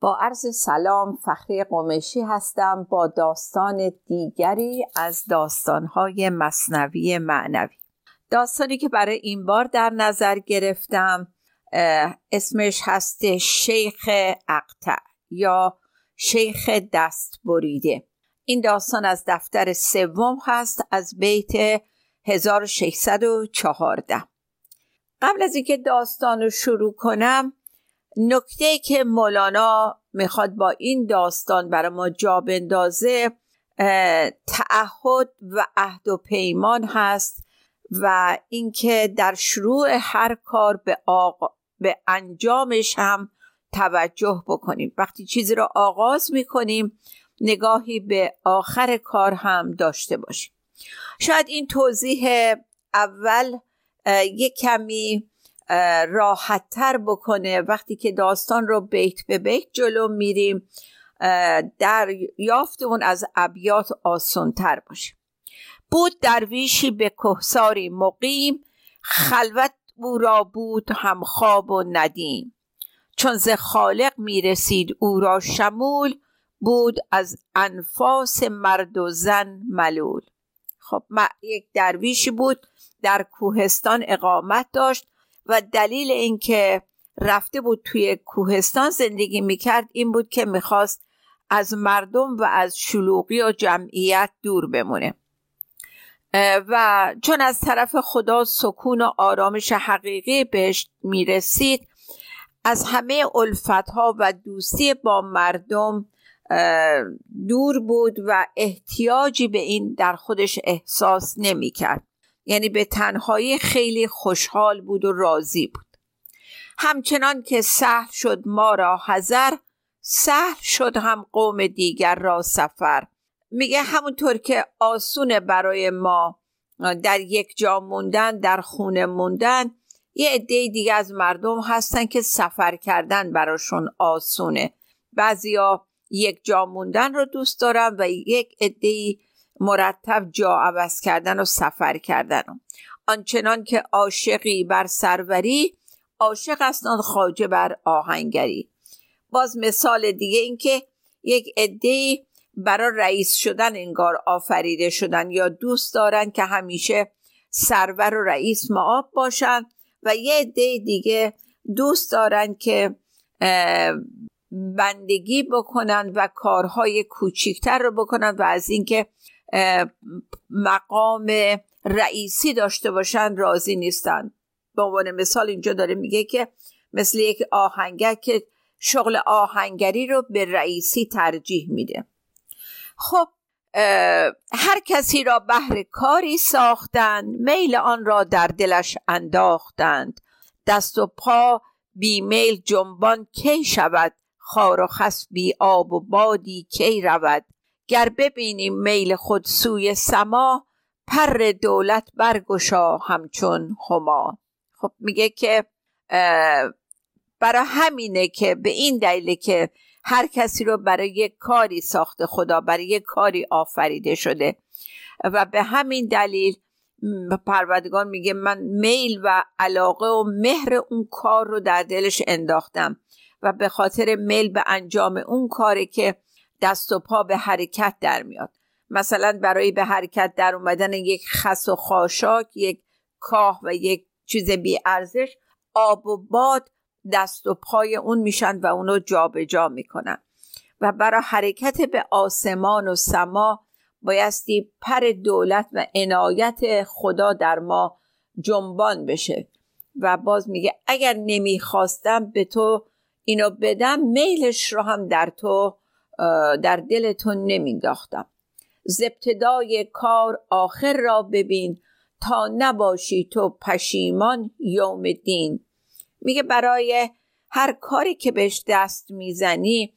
با عرض سلام فخری قمشی هستم با داستان دیگری از داستانهای مصنوی معنوی. داستانی که برای این بار در نظر گرفتم اسمش هست شیخ اقتع یا شیخ دست بریده. این داستان از دفتر سوم هست از بیت 1614 قبل از اینکه داستان رو شروع کنم نکته که مولانا می‌خواد با این داستان برای ما جا بندازه تعهد و عهد و پیمان هست و اینکه در شروع هر کار به, آق... به انجامش هم توجه بکنیم. وقتی چیزی رو آغاز می‌کنیم نگاهی به آخر کار هم داشته باشیم. شاید این توضیح اول یک کمی راحتتر بکنه. وقتی که داستان رو بیت به بیت جلو میریم در یافتمون از ابیات آسانتر باشه. بود درویشی به کهساری مقیم خلوت او را بود هم خواب و ندیم. چون ز خالق می‌رسید او را شمول بود از انفاس مرد و زن ملول. خب یک درویشی بود در کوهستان اقامت داشت. و دلیل اینکه رفته بود توی کوهستان زندگی می‌کرد این بود که می‌خواست از مردم و از شلوغی و جمعیت دور بمونه. و چون از طرف خدا سکون و آرامش حقیقی بهش می‌رسید از همه ها و دوستی با مردم دور بود و احتیاجی به این در خودش احساس نمی‌کرد. یعنی به تنهایی خیلی خوشحال بود و راضی بود. همچنان که سهل شد ما را حذر سهل شد هم قوم دیگر را سفر. میگه همونطور که آسونه برای ما در یک جا موندن در خونه موندن یه عده دیگه از مردم هستن که سفر کردن براشون آسونه. بعضیا یک جا موندن رو دوست دارن و یک عده مرتب جا عوض کردن و سفر کردن. آنچنان که عاشقی بر سروری عاشق است آن خواجه بر آهنگری. باز مثال دیگه اینکه یک عده برای رئیس شدن انگار آفریده شدن یا دوست دارن که همیشه سرور و رئیس معاب باشن و یه عده دیگه دوست دارن که بندگی بکنن و کارهای کوچیکتر رو بکنن و از اینکه مقام رئیسی داشته باشن راضی نیستن. به عنوان مثال اینجا داره میگه که مثل یک آهنگر که شغل آهنگری رو به رئیسی ترجیح میده. خب هر کسی را بهر کاری ساختند میل آن را در دلش انداختند. دست و پا بی میل جنبان کی شود؟ خار و خس بی آب و بادی کی رود؟ گر ببینیم میل خود سوی سما پر دولت برگشا همچون هما. خب میگه که برای همینه که به این دلیل که هر کسی رو برای یک کاری ساخته خدا برای یک کاری آفریده شده. و به همین دلیل پروردگار میگه من میل و علاقه و مهر اون کار رو در دلش انداختم. و به خاطر میل به انجام اون کاری که دست و پا به حرکت در میاد. مثلا برای به حرکت در اومدن یک خس و خاشاک یک کاه و یک چیز بی ارزش آب و باد دست و پای اون میشن و اونو جابجا جا می‌کنن. و برای حرکت به آسمان و سما بایستی پر دولت و عنایت خدا در ما جنبان بشه. و باز میگه اگر نمی‌خواستم به تو اینو بدم میلش رو هم در تو در دلتون نمینداختم ز ابتدای کار آخر را ببین تا نباشی تو پشیمان یوم دین. میگه برای هر کاری که بهش دست می‌زنی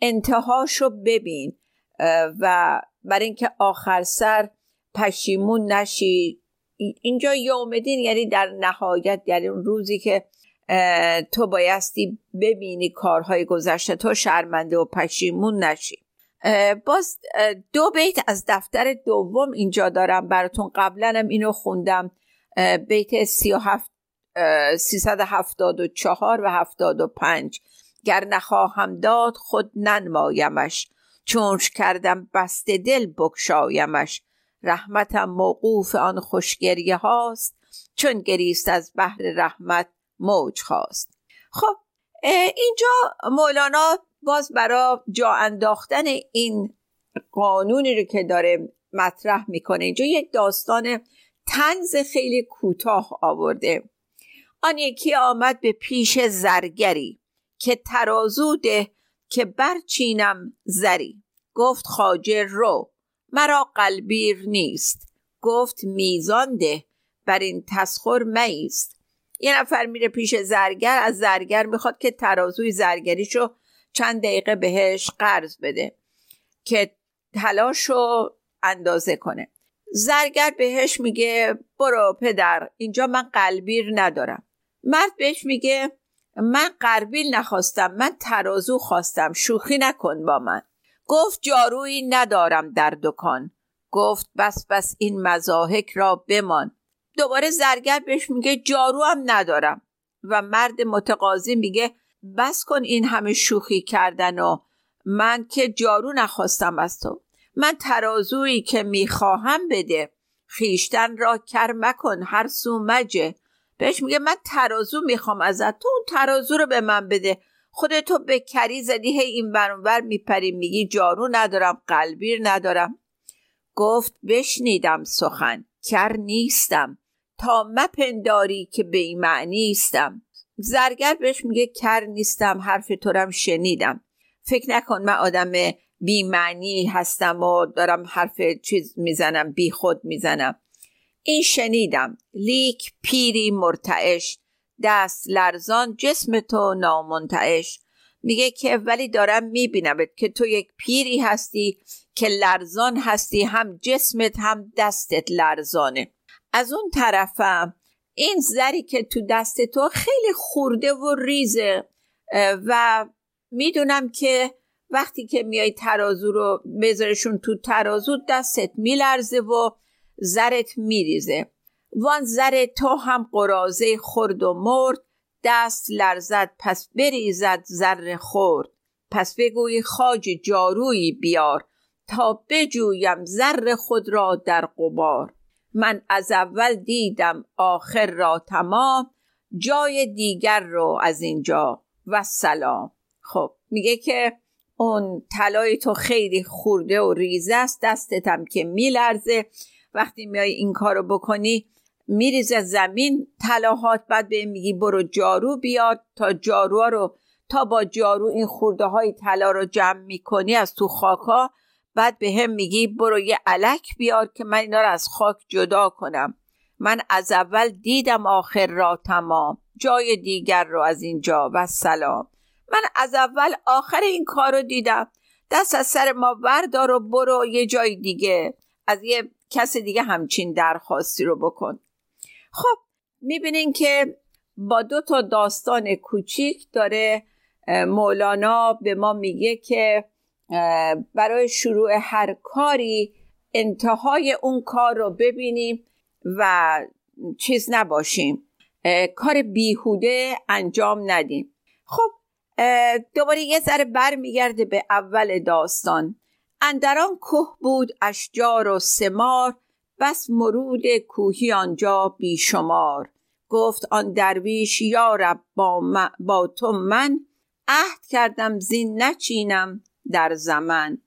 انتهاشو ببین و برای اینکه آخر سر پشیمون نشی. اینجا یومدین یعنی در نهایت یعنی اون روزی که تو بایستی ببینی کارهای گذشته تو شرمنده و پشیمون نشی. باز دو بیت از دفتر دوم اینجا دارم براتون. قبلا هم اینو خوندم. بیت سی و هفت سیصد هفتاد و چهار و هفتاد و پنج. گر نخواهم داد خود ننمایمش. چونش کردم بست دل بکشایمش. رحمتم موقوف آن خوشگریه هاست. چون گریست از بحر رحمت موج خواست. خب اینجا مولانا باز برای جا انداختن این قانونی رو که داره مطرح می‌کنه اینجا یک داستان تنز خیلی کوتاه آورده. آن یکی آمد به پیش زرگری که ترازو ده که برچینم زری. گفت خاجر رو مرا قلبیر نیست. گفت میزان ده بر این تسخر میست. یه نفر میره پیش زرگر از زرگر می‌خواد که ترازوی زرگریشو چند دقیقه بهش قرض بده که تلاشو اندازه کنه. زرگر بهش میگه برو پدر اینجا من قلبیر ندارم. مرد بهش میگه من قربیل نخواستم من ترازو خواستم شوخی نکن با من. گفت جارویی ندارم در دکان. گفت بس بس این مزاحک را بمان. دوباره زرگر بهش میگه جارو هم ندارم. و مرد متقاضی میگه بس کن این همه شوخی کردن و من که جارو نخواستم از تو. من ترازویی که می‌خواهم بده. خیشتن را کر مکن هر سو مجه. بهش میگه من ترازو می‌خوام ازت. تو اون ترازو رو به من بده. خودتو به کری زدی هی این برانور میپری میگی جارو ندارم قلبیر ندارم. گفت بشنیدم سخن کر نیستم. تا مپنداری که به این معنی نیستم. زرگر بهش میگه کر نیستم حرف تو رم شنیدم. فکر نکن من آدم معنی هستم و دارم حرف چیز می‌زنم بی خود می‌زنم. این شنیدم. لیک پیری مرتعش. دست لرزان جسم تو نامنتعش. میگه که ولی دارم میبینمت که تو یک پیری هستی که لرزان هستی هم جسمت هم دستت لرزانه. از اون طرفم این زری که تو دست تو خیلی خورده و ریزه. و می‌دونم که وقتی که میای ترازو رو بذارشون تو ترازو دستت میلرزه و زرت میریزه. وان زر تو هم قرازه خورد و مرد دست لرزد پس بریزد زر خورد. پس بگوی خاج جارویی بیار تا بجویم زر خود را در قبار من از اول دیدم آخر را تمام جای دیگر رو از اینجا و سلام. خب میگه که اون طلای تو خیلی خورده و ریزه است دستتم که میلرزه. وقتی میای این کارو بکنی میریزه زمین طلاهات بعد به میگی برو جارو بیاد. تا جارو رو تا با جارو این خورده های طلا رو جمع می‌کنی از تو خاکا بعد به هم میگی برو یه علک بیار که من اینا رو از خاک جدا کنم. من از اول دیدم آخر را تمام. جای دیگر رو از اینجا و سلام. من از اول آخر این کار رو دیدم. دست از سر ما وردار و برو یه جای دیگه. از یه کس دیگه همچین درخواستی رو بکن. خب می‌بینین که با دو تا داستان کوچیک داره مولانا به ما میگه که برای شروع هر کاری انتهای اون کار رو ببینیم و چیز نباشیم. کار بیهوده انجام ندیم. خب دوباره یه ذره برمیگرده به اول داستان. اندران کوه بود اشجار و سمار. بس مرود کوهی آنجا بیشمار. گفت آن درویش یارب با, با تو من عهد کردم زین نچینم. در زمن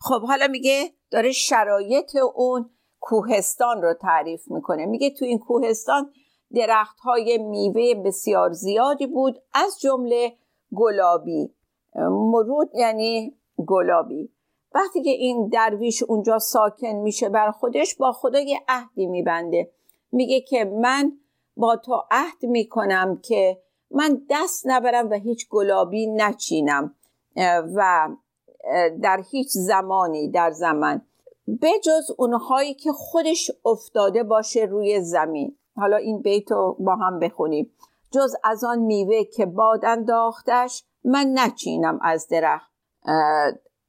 خب حالا میگه داره شرایط اون کوهستان رو تعریف می‌کنه. میگه تو این کوهستان درخت های میوه بسیار زیادی بود از جمله گلابی. مرود یعنی گلابی. وقتی که این درویش اونجا ساکن میشه بر خودش با خدا یه عهدی میبنده. میگه که من با تو عهد می‌کنم که من دست نبرم و هیچ گلابی نچینم. و در هیچ زمانی در زمان بجز اونهایی که خودش افتاده باشه روی زمین. حالا این بیت رو با هم بخونیم. جز از آن میوه که باد انداختش من نچینم از درخت.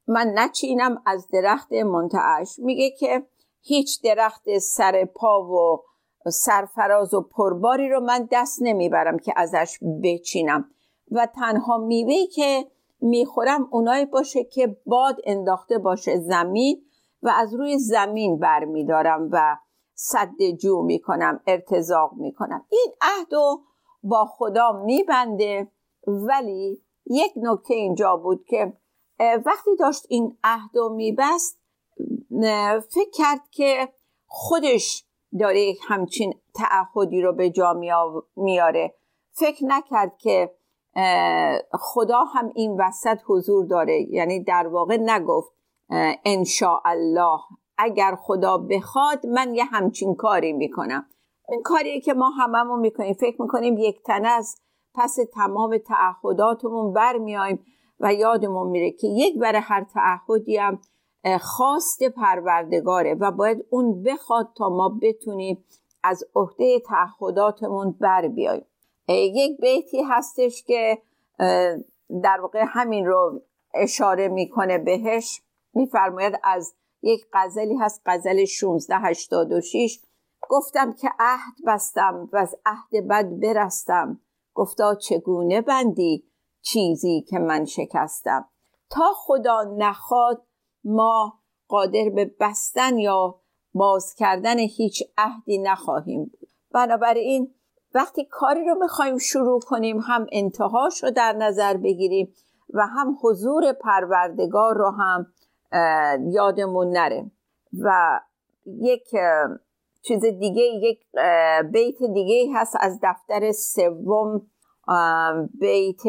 من نچینم از درخت منتعش. میگه که هیچ درخت سر پا و سرفراز و پرباری رو من دست نمی‌برم که ازش بچینم. و تنها میوهی که می‌خورم اونایی باشه که باد انداخته باشه زمین و از روی زمین برمیدارم و صد جو می‌کنم ارتزاق می‌کنم. این عهد و با خدا میبنده ولی یک نکته اینجا بود که وقتی داشت این عهد و میبست فکر کرد که خودش داره همچین تعهدی رو به جا میاره فکر نکرد که خدا هم این وسط حضور داره. یعنی در واقع نگفت الله اگر خدا بخواد من یه همچین کاری می‌کنم. این کاری که ما هممون می‌کنیم. فکر می‌کنیم یک تنه از پس تمام تعهداتمون برمیایم و یادمون میره که یک برای هر تعهدی هم خواست پروردگاره و باید اون بخواد تا ما بتونیم از عهده تعهداتمون بر بیاییم یک بیتی هستش که در واقع همین رو اشاره می‌کنه بهش. میفرماید از یک غزلی هست غزل 1686 گفتم که عهد بستم و از عهد بد برستم. گفتا چگونه بندی چیزی که من شکستم؟ تا خدا نخواد ما قادر به بستن یا باز کردن هیچ عهدی نخواهیم بود. بنابراین وقتی کاری رو می‌خوایم شروع کنیم هم انتهاش رو در نظر بگیریم و هم حضور پروردگار رو هم یادمون نره. و یک چیز دیگه یک بیت دیگه هست از دفتر سوم بیت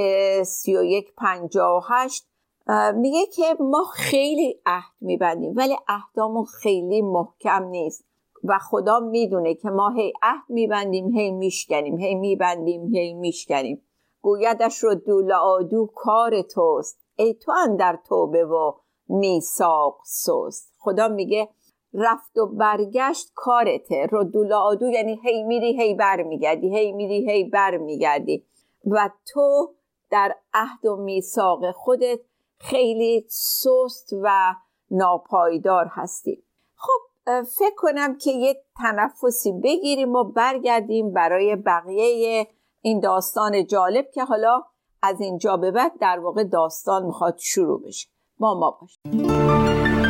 سی و یک پنجا و هشت. میگه که ما خیلی عهد میبندیم ولی عهدامون خیلی محکم نیست. و خدا می‌دونه که ما هی عهد میبندیم هی میشکنیم هی میبندیم هی میشکنیم. گویدش رو دول آدو کار توست. ای تو اندر توبه و میساق سست. خدا میگه رفت و برگشت کارته. دول آدو یعنی هی میری هی برمیگردی هی میری هی برمیگردی. و تو در عهد و میثاق خودت خیلی سست و ناپایدار هستی. خب فکر کنم که یه تنفسی بگیریم و برگردیم برای بقیه این داستان جالب که حالا از اینجا به بعد در واقع داستان می‌خواد شروع بشه. با ما باشیم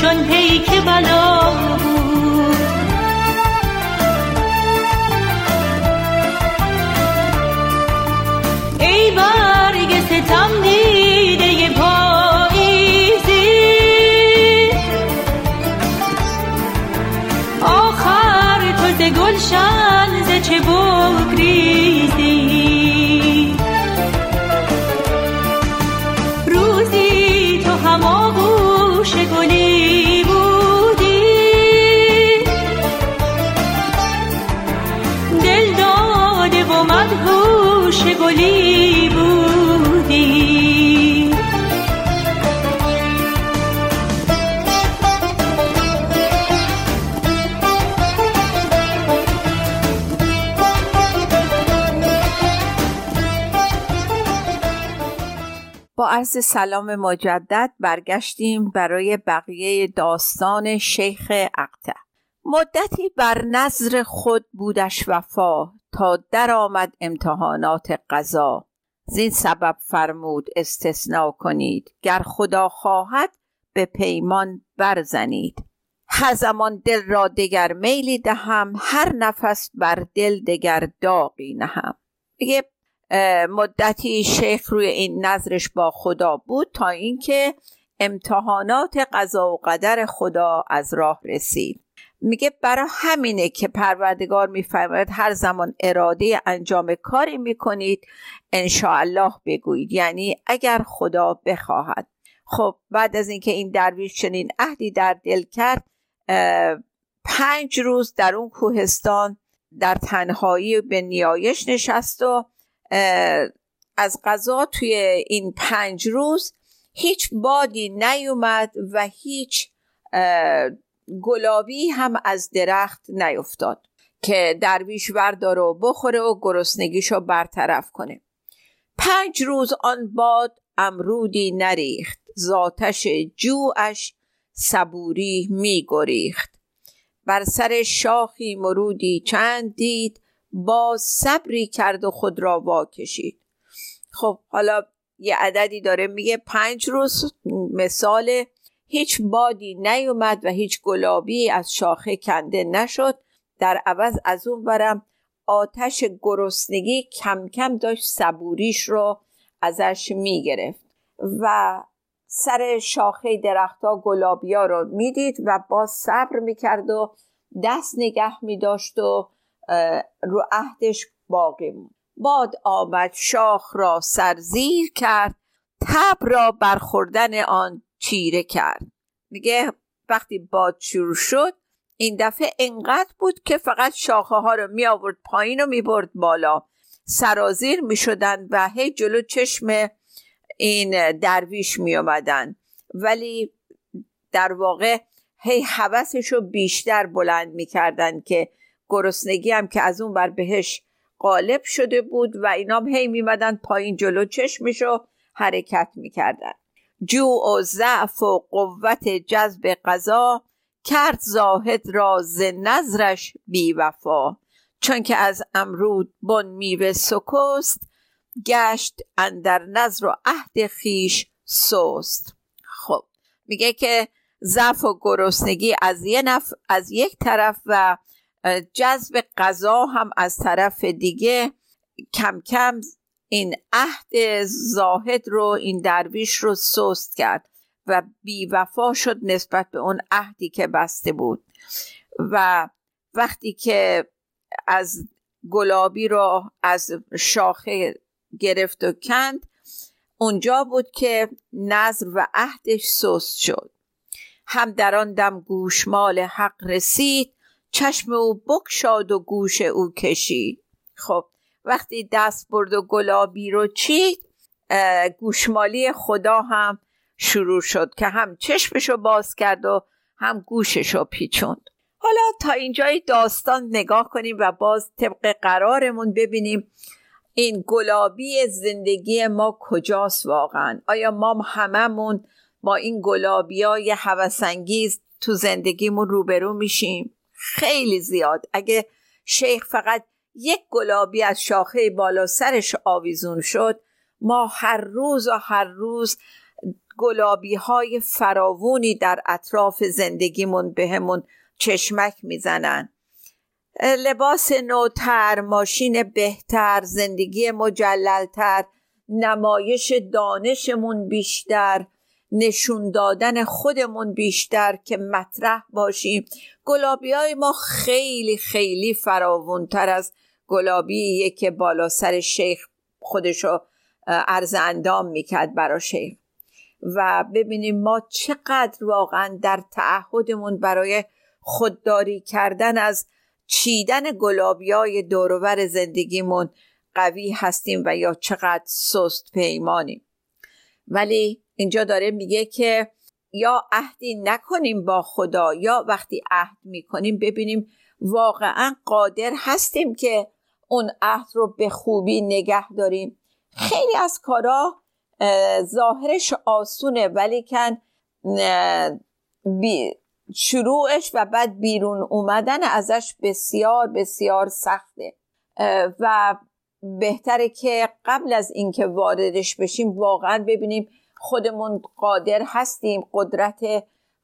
چون پیک بلا عرض سلام مجدد برگشتیم برای بقیه داستان شیخ اقته مدتی بر نظر خود بودش وفا تا درآمد امتحانات قضا. زین سبب فرمود استثنا کنید. گر خدا خواهد به پیمان برزنید. هر زمان دل را دگر میلی دهم هر نفس بر دل دگر داغی نهم. دیگه مدتی شیخ روی این نظرش با خدا بود تا اینکه امتحانات قضا و قدر خدا از راه رسید. میگه برای همینه که پروردگار میفرماید هر زمان اراده انجام کاری می‌کنید الله بگویید. یعنی اگر خدا بخواهد. خب بعد از اینکه این درویش چنین عهدی در دل کرد پنج روز در اون کوهستان در تنهایی به نیایش نشست و از غذا توی این پنج روز هیچ بادی نیومد و هیچ گلابی هم از درخت نیفتاد که درویش ورداره و بخوره و گرسنگیشو برطرف کنه. پنج روز آن باد امرودی نریخت زاتش جوعش صبوری می گریخت بر سر شاخی مرودی چند دید باز صبری کرد و خود را واکشید. خب حالا یه عددی داره میگه پنج روز مثال. هیچ بادی نیومد و هیچ گلابی از شاخه کنده نشد. در عوض از اون برم آتش گرسنگی کم کم داشت صبوریش رو ازش می‌گرفت و سر شاخه درختها گلابیا رو می‌دید و باز صبر می‌کرد و دست نگه میداشت و رو عهدش باقی بود باد آمد شاخ را سرزیر کرد تب را برخوردن آن چیره کرد. میگه وقتی باد شروع شد این دفعه انقدر بود که فقط شاخه ها رو می آورد پایین و می برد بالا. سرازیر می شدن و هی جلو چشم این درویش می آمدن. ولی در واقع هی حوثش رو بیشتر بلند می کردن که گرسنگی هم که از اون بر بهش غالب شده بود و اینام هی میمدن پایین جلو چشمشو حرکت می‌کردن جو و ضعف و قوت جذب قضا کرد زاهد را ز نظرش بی وفا چون که از امرود بن میوه سکست گشت اندر نظر و عهد خیش سست خب میگه که ضعف و گرسنگی از. از یک طرف و جذب غذا هم از طرف دیگه کم کم این عهد زاهد رو این درویش رو سست کرد و بیوفا شد نسبت به اون عهدی که بسته بود. و وقتی که از گلابی رو از شاخه گرفت و کند اونجا بود که نظر و عهدش سست شد. هم در آن دم گوشمال حق رسید چشم او بکشاد و گوش او کشید. خب وقتی دست برد و گلابی رو چید گوشمالی خدا هم شروع شد که هم چشمشو باز کرد و هم گوششو پیچوند. حالا تا اینجای داستان نگاه کنیم و باز طبق قرارمون ببینیم این گلابی زندگی ما کجاست واقعا؟ آیا ما هممون با این گلابی های تو زندگیمون روبرو میشیم؟ خیلی زیاد. اگه شیخ فقط یک گلابی از شاخه بالا سرش آویزون شد ما هر روز و هر روز گلابی های فراوونی در اطراف زندگیمون بهمون چشمک می‌زنن. لباس نوتر ماشین بهتر زندگی مجللتر نمایش دانشمون بیشتر نشون دادن خودمون بیشتر که مطرح باشیم. گلابی های ما خیلی خیلی فراونتر از گلابی که بالا سر شیخ خودشو عرض اندام می‌کرد برا شیخ. و ببینیم ما چقدر واقعا در تعهدمون برای خودداری کردن از چیدن گلابی های دورور زندگیمون قوی هستیم و یا چقدر سست پیمانیم. ولی اینجا داره میگه که یا عهدی نکنیم با خدا یا وقتی عهد می‌کنیم ببینیم واقعا قادر هستیم که اون عهد رو به خوبی نگه داریم. خیلی از کارا ظاهرش آسونه ولی کن شروعش و بعد بیرون اومدن ازش بسیار بسیار سخته. و بهتره که قبل از اینکه واردش بشیم واقعا ببینیم خودمون قادر هستیم قدرت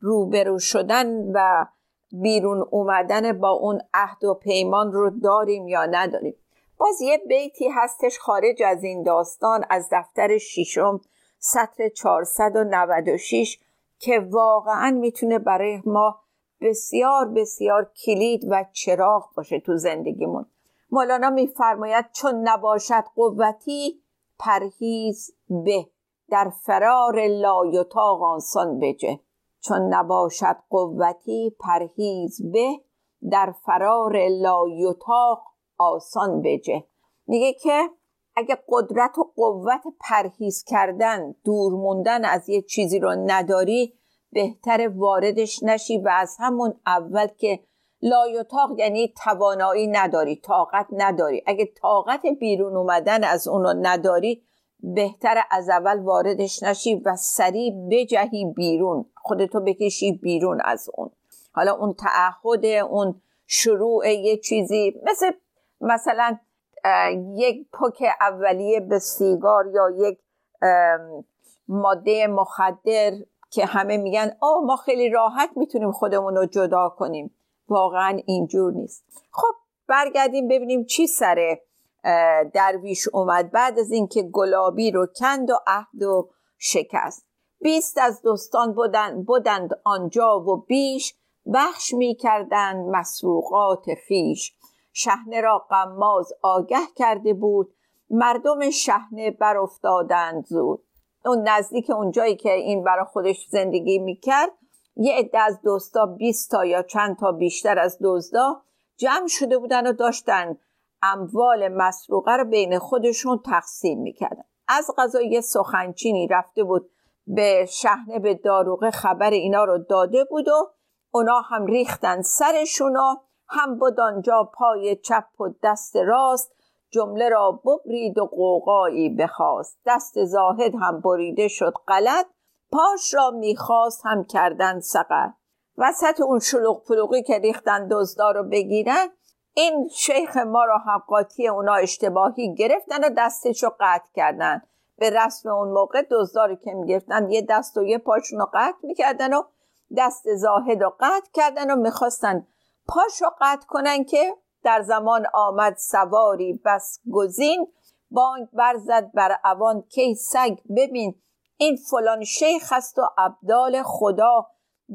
روبرو شدن و بیرون اومدن با اون عهد و پیمان رو داریم یا نداریم. باز یه بیتی هستش خارج از این داستان از دفتر ششم سطر 496 که واقعا می‌تونه برای ما بسیار بسیار کلید و چراغ باشه تو زندگیمون. مولانا میفرماید چون نباشد قوتی پرهیز به. در فرار لایتاق آنسان بجه. چون نباشد قوتی پرهیز به در فرار لایتاق آسان بجه. میگه که اگه قدرت و قوت پرهیز کردن دور موندن از یه چیزی رو نداری بهتر واردش نشی و از همون اول که لایتاق یعنی توانایی نداری طاقت نداری. اگه طاقت بیرون اومدن از اونو نداری بهتر از اول واردش نشی و سریع بجهی بیرون. خودتو بکشی بیرون از اون. حالا اون تعهد اون شروع یه چیزی مثل مثلا یک پک اولیه به سیگار یا یک ماده مخدر که همه میگن آه ما خیلی راحت می‌تونیم خودمون رو جدا کنیم. واقعا اینجور نیست. خب برگردیم ببینیم چی سر درویش اومد بعد از اینکه گلابی رو کند و عهد و شکست. بیست از دوستان بودند, بودند آنجا و بیش بخش می‌کردند مسروقات خیش شهنه را قماز آگه کرده بود. مردم شهنه برافتادند زود. اون نزدیک اونجایی که این برای خودش زندگی می‌کرد یه عده از دوستا 20 تا یا چند تا بیشتر از دزدا جمع شده بودن و داشتن. اموال مسروقه رو بین خودشون تقسیم می‌کردن. از غذا یه سخنچینی رفته بود به شهنه به داروغه خبر اینا رو داده بود و اونا هم ریختن سرشون و هم بود آنجا پای چپ و دست راست جمله را ببرید و قوقایی بخواست. دست زاهد هم بریده شد غلط پاش را می‌خواست هم کردن سقر وسط اون شلوغ پلوغی که ریختن دزدا رو بگیرن این شیخ ما را هم قاطی اونا اشتباهی گرفتن و دستش رو قطع کردن. به رسم اون موقع دزدا که می‌گرفتن یه دست و یه پاشون رو قطع می‌کردن و دست زاهد رو قطع کردن و می‌خواستن پاش رو قطع کنن که در زمان آمد سواری بس گزین بانک برزد بر اوان کی سگ ببین این فلان شیخ است و عبدال خدا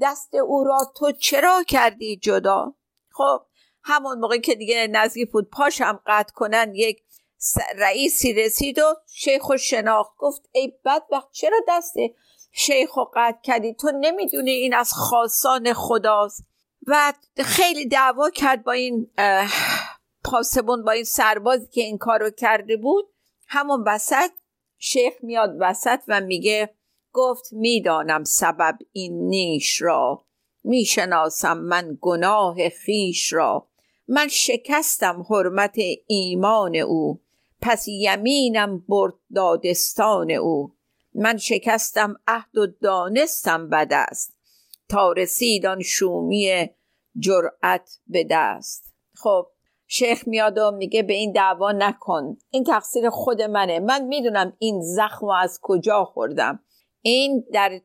دست او را تو چرا کردی جدا؟ خب همون موقع که دیگه نزدیک بود پاشم قطع کنن یک رئیسی رسید و شیخ و شناخت گفت ای بدبخت چرا دست شیخ و قطع کردی؟ تو نمی‌دونی این از خاصان خداست. و خیلی دعوا کرد با این پاسبون با این سربازی که این کارو کرده بود. همون وسط شیخ میاد وسط و میگه گفت می‌دانم سبب این نیش را می‌شناسم من گناه خیش را. من شکستم حرمت ایمان او. پس یمینم برد دادستان او. من شکستم عهد و دانستم بد است. تا رسید آن شومی جرأت به دست. خب شیخ میاد و میگه به این دعوا نکن. این تقصیر خود منه. من می‌دونم این زخم از کجا خوردم. این در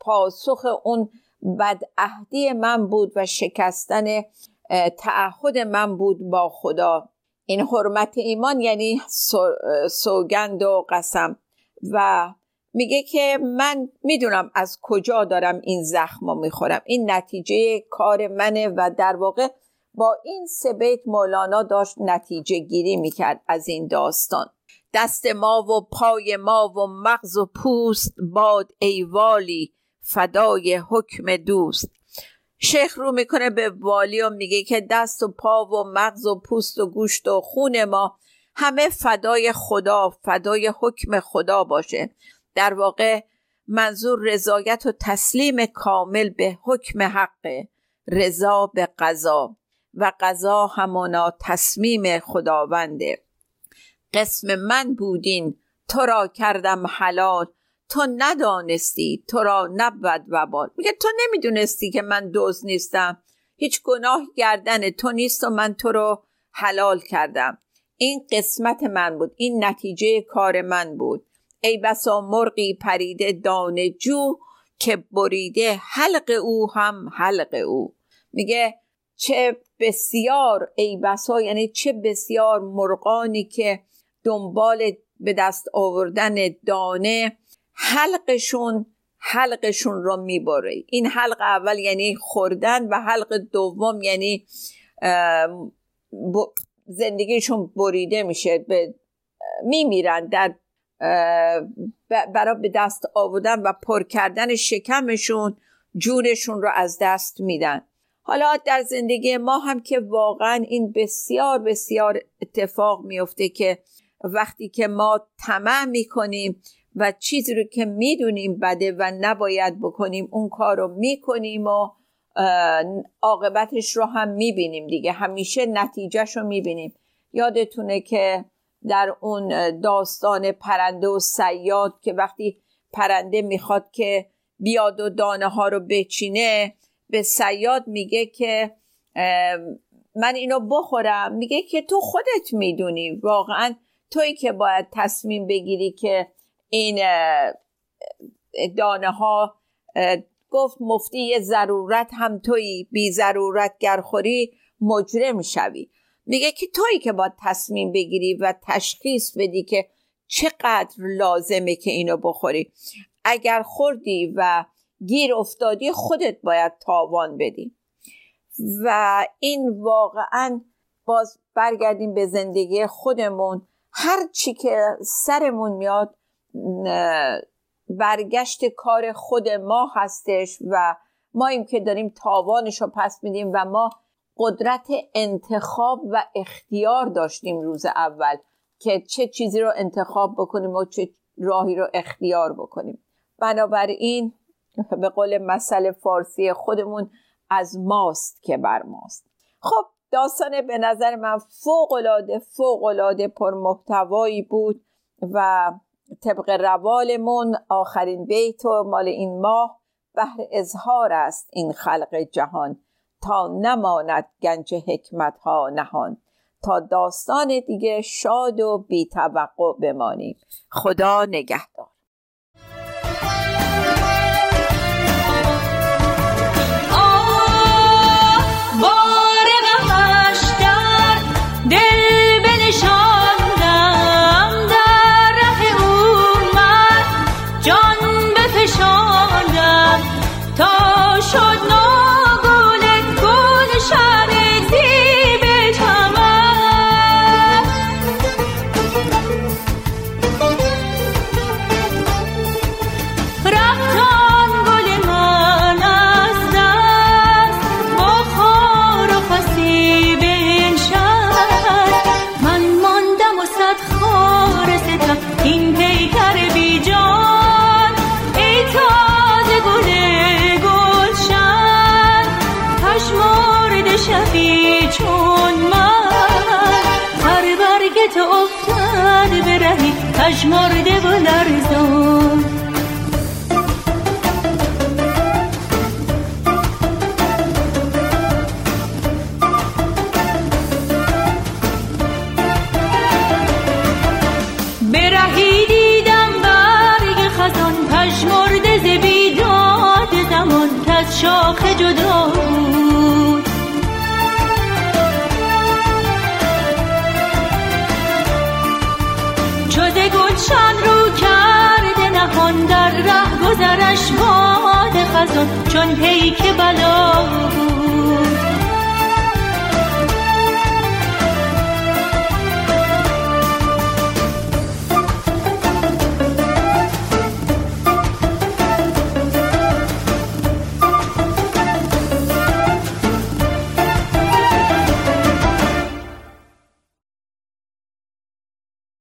پاسخ اون بدعهدی من بود و شکستن تعهد من بود با خدا. این حرمت ایمان یعنی سوگند و قسم. و میگه که من می‌دونم از کجا دارم این زخم رو می‌خورم. این نتیجه کار منه و در واقع با این سه بیت مولانا داشت نتیجه گیری می‌کرد از این داستان. دست ما و پای ما و مغز و پوست باد ایوالی فدای حکم دوست. شیخ رو می‌کنه به والی و میگه که دست و پا و مغز و پوست و گوشت و خون ما همه فدای خدا فدای حکم خدا باشه. در واقع منظور رضایت و تسلیم کامل به حکم حق رضا به قضا و قضا همانا تصمیم خداونده. قسم من بودین تو را کردم حلال. تو ندانستی تو را نبود وبال. میگه تو نمی‌دونستی که من دوز نیستم. هیچ گناه گردن تو نیست و من تو رو حلال کردم. این قسمت من بود. این نتیجه کار من بود. ای بسا مرغی پریده دانه جو که بریده حلق او هم حلق او. میگه چه بسیار ای بسا یعنی چه بسیار مرغانی که دنبال به دست آوردن دانه حلقشون حلقشون رو می‌بره. این حلق اول یعنی خوردن و حلق دوم یعنی زندگیشون بریده میشه به میمیرن در برای به دست آوردن و پر کردن شکمشون جونشون رو از دست میدن. حالا در زندگی ما هم که واقعا این بسیار بسیار اتفاق میفته که وقتی که ما طمع می‌کنیم و چیزی رو که می‌دونیم بده و نباید بکنیم اون کار رو می‌کنیم و عاقبتش رو هم می‌بینیم دیگه. همیشه نتیجهش رو می‌بینیم. یادتونه که در اون داستان پرنده و سیاد که وقتی پرنده می‌خواد که بیاد و دانه ها رو بچینه به سیاد میگه که من اینو بخورم. میگه که تو خودت می‌دونی واقعا تویی که باید تصمیم بگیری که این دانه ها گفت مفتی ضرورت هم توی بی ضرورت گرخوری مجرم شوی میگه که تویی که باید تصمیم بگیری و تشخیص بدی که چقدر لازمه که اینو بخوری. اگر خوردی و گیر افتادی خودت باید تاوان بدی. و این واقعا باز برگردیم به زندگی خودمون. هر چی که سرمون میاد برگشت کار خود ما هستش و ما این که داریم تاوانش رو پس میدیم و ما قدرت انتخاب و اختیار داشتیم روز اول که چه چیزی رو انتخاب بکنیم و چه راهی رو اختیار بکنیم. بنابراین به قول مسئله فارسی خودمون از ماست که بر ماست. خب داستان به نظر من فوق العاده فوق العاده پر محتوایی بود و طبق روالمون آخرین بیت و مال این ماه بهر اظهار است این خلق جهان تا نماند گنج حکمت ها نهان. تا داستان دیگه شاد و بی توقع بمانیم. خدا نگهدار.